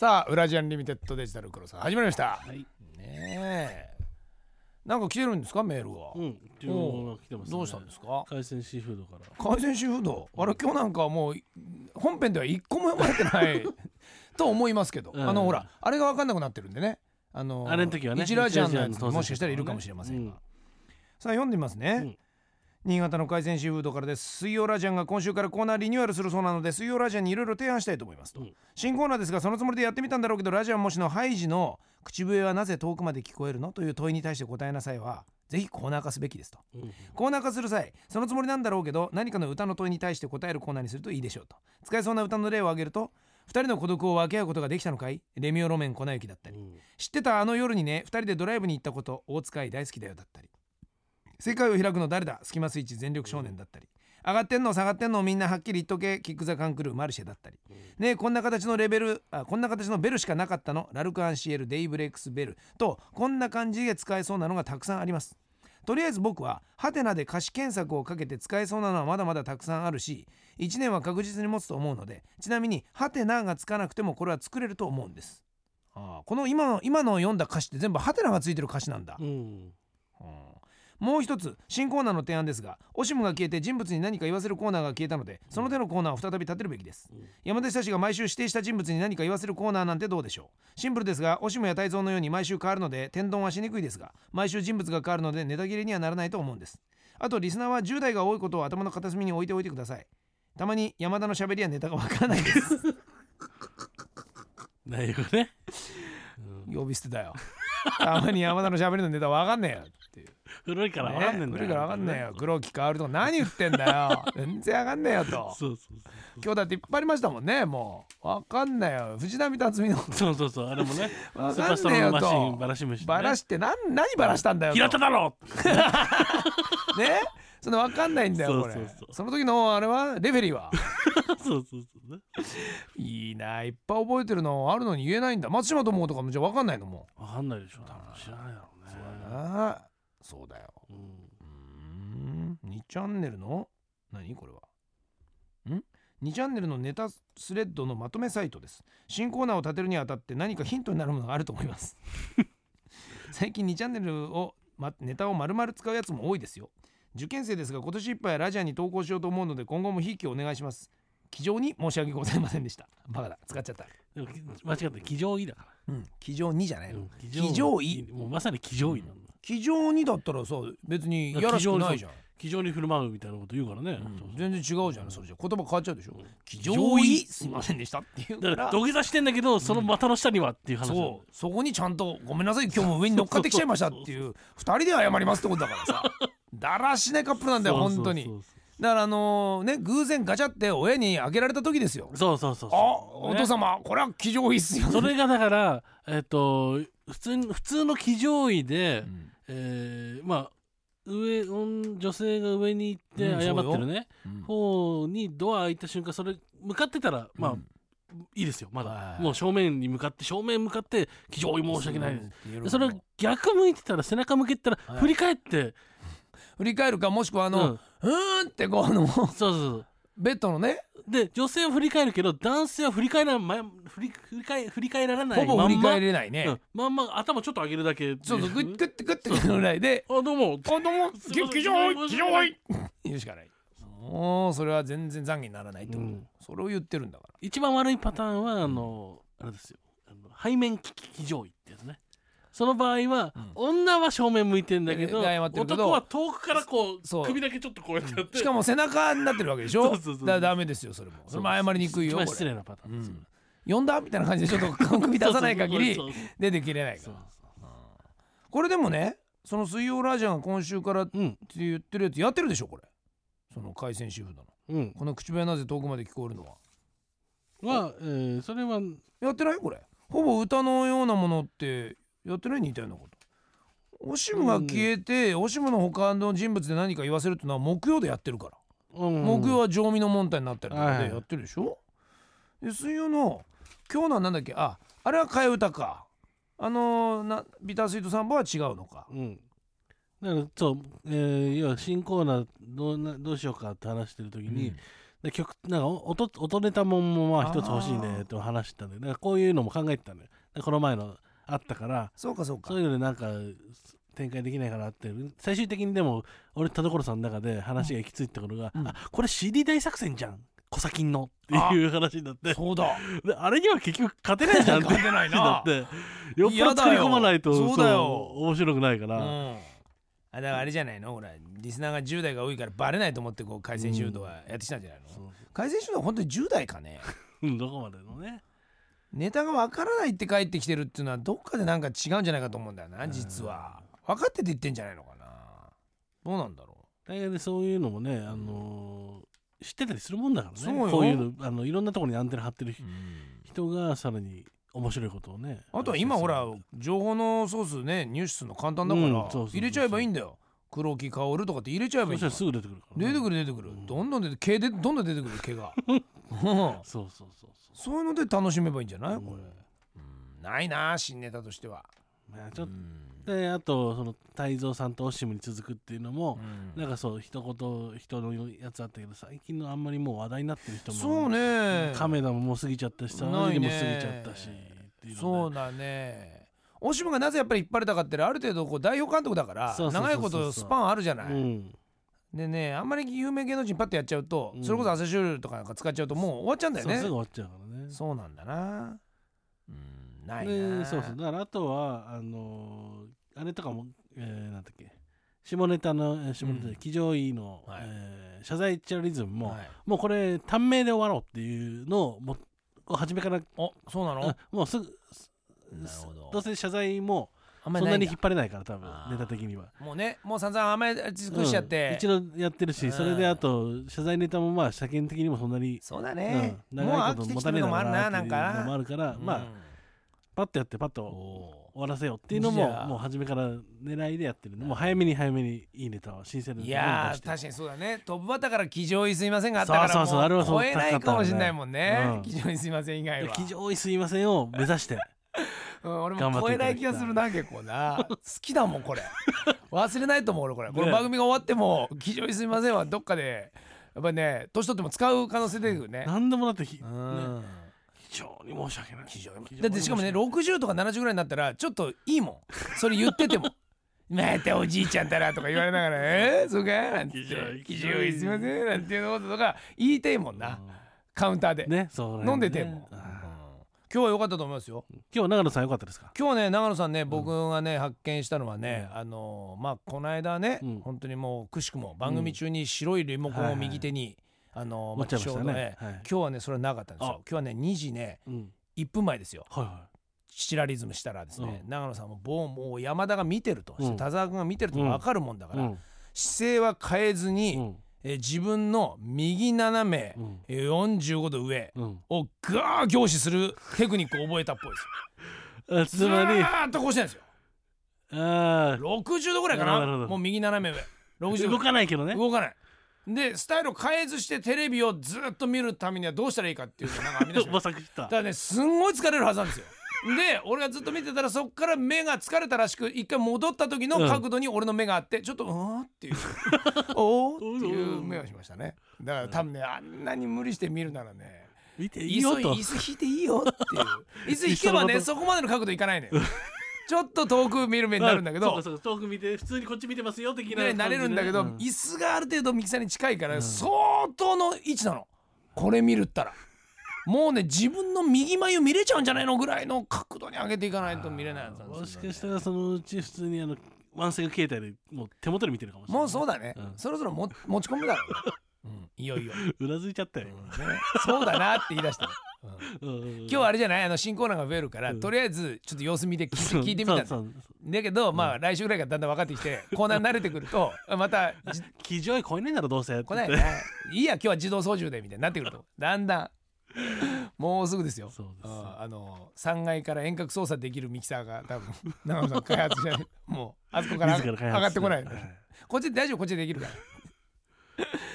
さあウラジアンリミテッドデジタルクロス始まりました。はい。ねえ。なんか来てるんですかメールが、うん。注文が来てます、ね。どうしたんですか？海鮮シーフードから。海鮮シーフード？あれ今日なんかもう本編では一個も読まれてない と思いますけど、うん。あのほらあれが分かんなくなってるんでね。あのあれの時はね一ラジアンのやつもしかしたらいるかもしれませんが、うん。さあ読んでみますね、うん新潟の海鮮シーフードからです。水曜ラジアンが今週からコーナーリニューアルするそうなので水曜ラジアンにいろいろ提案したいと思いますと、うん。新コーナーですがそのつもりでやってみたんだろうけどラジアンもしのハイジの口笛はなぜ遠くまで聞こえるのという問いに対して答えなさいはぜひコーナー化すべきですと。うん。コーナー化する際そのつもりなんだろうけど何かの歌の問いに対して答えるコーナーにするといいでしょうと。使えそうな歌の例を挙げると二人の孤独を分け合うことができたのかい？レミオロメン粉雪だったり。うん。知ってたあの夜にね二人でドライブに行ったこと大塚愛大好きだよだったり世界を開くの誰だ？スキマスイッチ全力少年だったり。上がってんの？下がってんの？みんなはっきり言っとけ。キック・ザ・カンクルーマルシェだったり。ねえこんな形のレベルあこんな形のベルしかなかったの？ラルク・アンシエルデイブレックス・ベル。とこんな感じで使えそうなのがたくさんあります。とりあえず僕はハテナで歌詞検索をかけて使えそうなのはまだまだたくさんあるし1年は確実に持つと思うのでちなみにハテナがつかなくてもこれは作れると思うんです。ああこの今の今の読んだ歌詞って全部ハテナがついてる歌詞なんだ、うん。うんもう一つ新コーナーの提案ですがオシムが消えて人物に何か言わせるコーナーが消えたのでその手のコーナーを再び立てるべきです、うん。山田久志が毎週指定した人物に何か言わせるコーナーなんてどうでしょう？シンプルですがオシムや泰造のように毎週変わるので天丼はしにくいですが毎週人物が変わるのでネタ切れにはならないと思うんです。あとリスナーは10代が多いことを頭の片隅に置いておいてください。たまに山田の喋りやネタがわからないです。内容ね。呼び捨てだよ。たまに山田の喋りのネタわかんねえよっていう。古いからわかんねえんだよ。古いからわかんねえよ。黒木変わるとか何言ってんだよ。全然わかんねえよと。そうそう今日だっていっぱいありましたもんねもう。わかんないよ。藤波辰巳の。そう。そうそうそう。あれもね。わスーパーストかんねえよとバラシ虫、ね。バラして何何バラしたんだよと。平田だろ ね？そのわかんないんだよこれ。そうそうそう。その時のあれはレフェリーは？そうそうそうね。いいないっぱい覚えてるのあるのに言えないんだ。松島智とかもじゃあわかんないのもわかんないでしょ。多分知らないだろうね。ああそうだよ。うん。うーん。2チャンネルの？何これは？ん ?2 チャンネルのネタスレッドのまとめサイトです。新コーナーを立てるにあたって何かヒントになるものがあると思います。最近2チャンネルを、ま、ネタを丸々使うやつも多いですよ。受験生ですが今年いっぱいラジアに投稿しようと思うので今後もひいきをお願いします。気丈に申し訳ございませんでした。バカだ。使っちゃった。間違った。騎乗位だかうん。気丈にじゃないら。の、うん。騎乗位もうまさに騎乗位なんだ。気丈にだったらさ別にやらしくないじゃん。騎乗に振る舞うみたいなこと言うからね。そうそう。全然違うじゃんそれじゃ。言葉変わっちゃうでしょ。うん。非常に。すいませんでしたっていう。からら土下座してんだけどその股の下にはっていう話。なんそう。そこにちゃんとごめんなさい今日も上に乗っかってきちゃいましたっていう。二人で謝りますってことだからさ。だらしないカップルなんだよそうそう本当に。そうだからあのね偶然ガチャって親にあげられた時ですよ。そうそうそうあそう。お父様これは騎乗位っすよそれがだからえっと普通に普通の騎乗位でう、ん。えーまあ上女女性が上に行ってうん謝ってるね、うん。方にドア開いた瞬間それ向かってたらまあ、うんいいですよまだ、はいもう正面に向かって正面向かって騎乗位申し訳ないです、それを逆向いてたら背中向けてたらはい。振り返って、振り返るかもしくはあうん。の、うーんってこうあのそうそうそう。ベッドのね。で女性は振り返るけど男性は振り返らない振り振り返振り返らないほぼ振り返る、れないね、うん、まんま頭ちょっと上げるだけそう。そうグッグッてグッてぐらいで。あどうも。あどうも。すい。ません騎乗位騎乗位言うしかない。もうそれは全然懺悔にならないってこと、うん。それを言ってるんだから。一番悪いパターンはあの、あれですよ。あの背面騎騎乗位ってやつねその場合は、女は正面向いてんだけど男は遠くからこう首だけちょっとこうやってやって。しかも背中になってるわけでしょ？そうそうそうだからダメですよそれも。それも謝りにくいよ失礼なパターン。ですよ、呼んだみたいな感じでちょっと首出さない限り出てきれないから。これでもねその水曜ラジアが今週からってうん。言ってるやつやってるでしょこれ。その海鮮シーフードの。うん。この口笛なぜ遠くまで聞こえるのは。は、えーそれはやってない？これ。ほぼ歌のようなものってやってない似たようなこと。オシムが消えて、オシムの他の人物で何か言わせるっていうのは木曜でやってるから、うん。木曜は常味の問題になったりとかでやってるでしょ、で水曜の今日のはなんだっけ？ああれは替え歌か。あのーなビタースイートサンバは違うのか。うん。だからそう、えー要は新コーナーどうなどうしようかって話してる時に、で曲なんか音音ネタもんもまあ一つ欲しいねって話してたんでだからこういうのも考えてたんだよ。でこの前のあったからそうかそうか。そういうのでなんか展開できないかなって。最終的にでも俺田所さんの中で話が行き着いたところが、うん。あこれ CD 大作戦じゃん。小砂金のっていう話になって。そうだ。であれには結局勝てないじゃんって 勝てないな。だって。よっぽど作り込まないとそうだよ。面白くないかうら、ん。あだからあれじゃないの？ほらリスナーが10代が多いからバレないと思ってこう回線シュートはやってきたんじゃないの、そう。回線シュートは本当に10代かね？う んどこまでのねネタがわからないって帰ってきてるっていうのはどっかでなんか違うんじゃないかと思うんだよな実は。分かってて言ってんじゃないのかな。どうなんだろ大概でそういうのもね、あのー知ってたりするもんだからね。そうよ。こういうのあのいろんなところにアンテナ張ってるう、人がさらに面白いことをねあとは今ほらうん情報のソースね入手するの簡単だから、うんそうそうそう入れちゃえばいいんだよ。黒木薫とかって入れちゃえばいいんしたらすぐ出てくるから、出てくる出てくる、うんどんどん出て毛でどんどん出てくる毛が。うん。そうそうそうそういうので楽しめばいいんじゃない？うん。これ、うん。ないな新ネタとしては。まあちょっうん。とであとその泰造さんとオッシムに続くっていうのも、うん。なんかそう一言人のやつあったけど最近のあんまりもう話題になってる人もそうね。カメラももう過ぎちゃったしさないね。でも過ぎちゃったしっていうので。そうだね。オシムがなぜやっぱり引っ張れたかってある程度こう代表監督だからそうそうそうそう。長いことスパンあるじゃない、うん。でねあんまり有名芸能人パッとやっちゃうと、うん。それこそ朝シュールとかなんか使っちゃうともう終わっちゃうんだよね。そうすぐ終わっちゃうからねそうなんだな。うんないでなそうそう。だからあとはあのーあれとかも、えーなんだっけ。下ネタのえー下ネタ騎乗位の、はい。えー謝罪チャリズムも、はい。もうこれ短命で終わろうっていうのをもう初めからおそうなの、うんもうすぐなるほど。どうせ謝罪もあんそんなに引っ張れないから多分ネタ的には。もうねもう散々甘え尽くしちゃって、うん一度やってるし、うん。それであと謝罪ネタもまあ世間的にもそんなに、そうだね、うん、もう長いこと持たねのもあるなんか。のもあるから、まあうん。パッとやってパッとお終わらせようっていうのももう初めから狙いでやってるんでもう早めに早めにいいネタを新鮮なネいやー確かにそうだね。トップバッターから騎乗位すいませんがあったからもうう超えないかもしれないもんね。うん。騎乗位すいません以外は。非常にすいませんを目指してうん、俺も超えない気がするな結構な。好きだもんこれ。忘れないと思う俺これ。ねこの番組が終わっても「騎乗位すいません」はどっかで。やっぱりね年取っても使う可能性出てくるね。何でもだってひ、うね、ん非常に申し訳ない。非常にだってしかもね60とか70ぐらいになったらちょっといいもん。それ言ってても またおじいちゃんだなとか言われながら「えー、そうか?」なんて。言って「騎騎乗位乗位すいません」なんていうこととか言いたいもんな。カウンターで、ねそう飲んでても、ん今日は良かったと思いますよ。今日は長野さん良かったですか？今日ね長野さんね僕がね、発見したのはね、あのまあこの間ね、うん。本当にもうくしくも番組中に白いリモコンを右手に、あの持っちゃいましたね。今日はねそれはなかったんですよ。あ。今日はね2時ねうん。1分前ですよ。はいはチラリズムしたらですね、う長野さんももうもう山田が見てると、うん。田沢君が見てると分かるもんだから、姿勢は変えずに、うんえ自分の右斜め、うん。え45度上うん。をガー凝視するテクニックを覚えたっぽいですよ。あつまり。ずーっとこうしてるんですよ。あ60度ぐらいかな？もう右斜め上。60度。ー動かないけどね。動かない。でスタイルを変えずしてテレビをずっと見るためにはどうしたらいいかっていうのをなんか編み出した。だからねすんごい疲れるはずなんですよ。で俺がずっと見てたらそっから目が疲れたらしく一回戻った時の角度に俺の目があってちょっと「うん?」っていう「おーっていう。目をしましたね。だから多分ねあんなに無理して見るならね見てい椅いよと。子椅子引いていいよっていう。椅子引けばねそのこまでの角度いかないのよ。ちょっと遠く見る目になるんだけど。そうかそうか遠く見て普通にこっち見てますよ的なね、なれるんだけど、感じ椅子がある程度ミキサーに近いから、うん。相当の位置なの。これ見るったら。もうね自分の右眉見れちゃうんじゃないのぐらいの角度に上げていかないと見れないやつなんもですよ、ね、しかしたらそのうち普通にあのワンセグ携帯でもう手元で見てるかもしれない。もうそうだね、うん。そろそろも持ち込むだろう、うん、いよいよ、うなずいちゃったよ。うん。ね。そうだなって言い出した、うん。今今日あれじゃない？あの新コーナーが増えるから、うん。とりあえずちょっと様子見て聞いて聞いてみたんだそうそう。だけどまあ来週ぐらいからだんだん分かってきてコーナー慣れてくると またじ騎乗位超えねえだろどうせ。来ないな。いいや今日は自動操縦でみたいになってくると。だんだんもうすぐですよ。そうです。ああの3階から遠隔操作できるミキサーが多分長野さん開発じゃないもうあそこから上がってこない、はこっちで大丈夫こっちでできるから。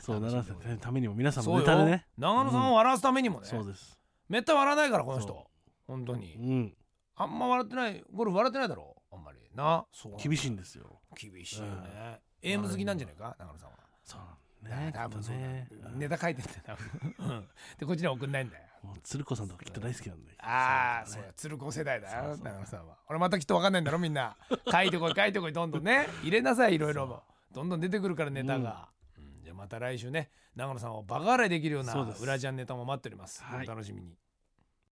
そうならせてためにも皆さんもネタでね。長野さんを笑わすためにもね、そうです。めったに笑わないからこのそ人本当に。うん。あんま笑ってないゴルフ笑ってないだろ？あんまり。な。そう厳しいんですよ。厳しいよね、AM 好きなんじゃないか？長野さんは。そうね多分そうだ、ねネタ書いてんだよ多分。うん。でこっちには送んないんだよ。もう鶴子さんとかきっと大好きなんでああそうや鶴子世代だよ長野さんは。俺またきっと分かんないんだろみんな。書いてこい書いてこいどんどんね。入れなさいいろいろどんどん出てくるからネタが、うん。じゃあまた来週ね。長野さんをバカ笑いできるような裏ジャンネタも待っております、はい。お楽しみに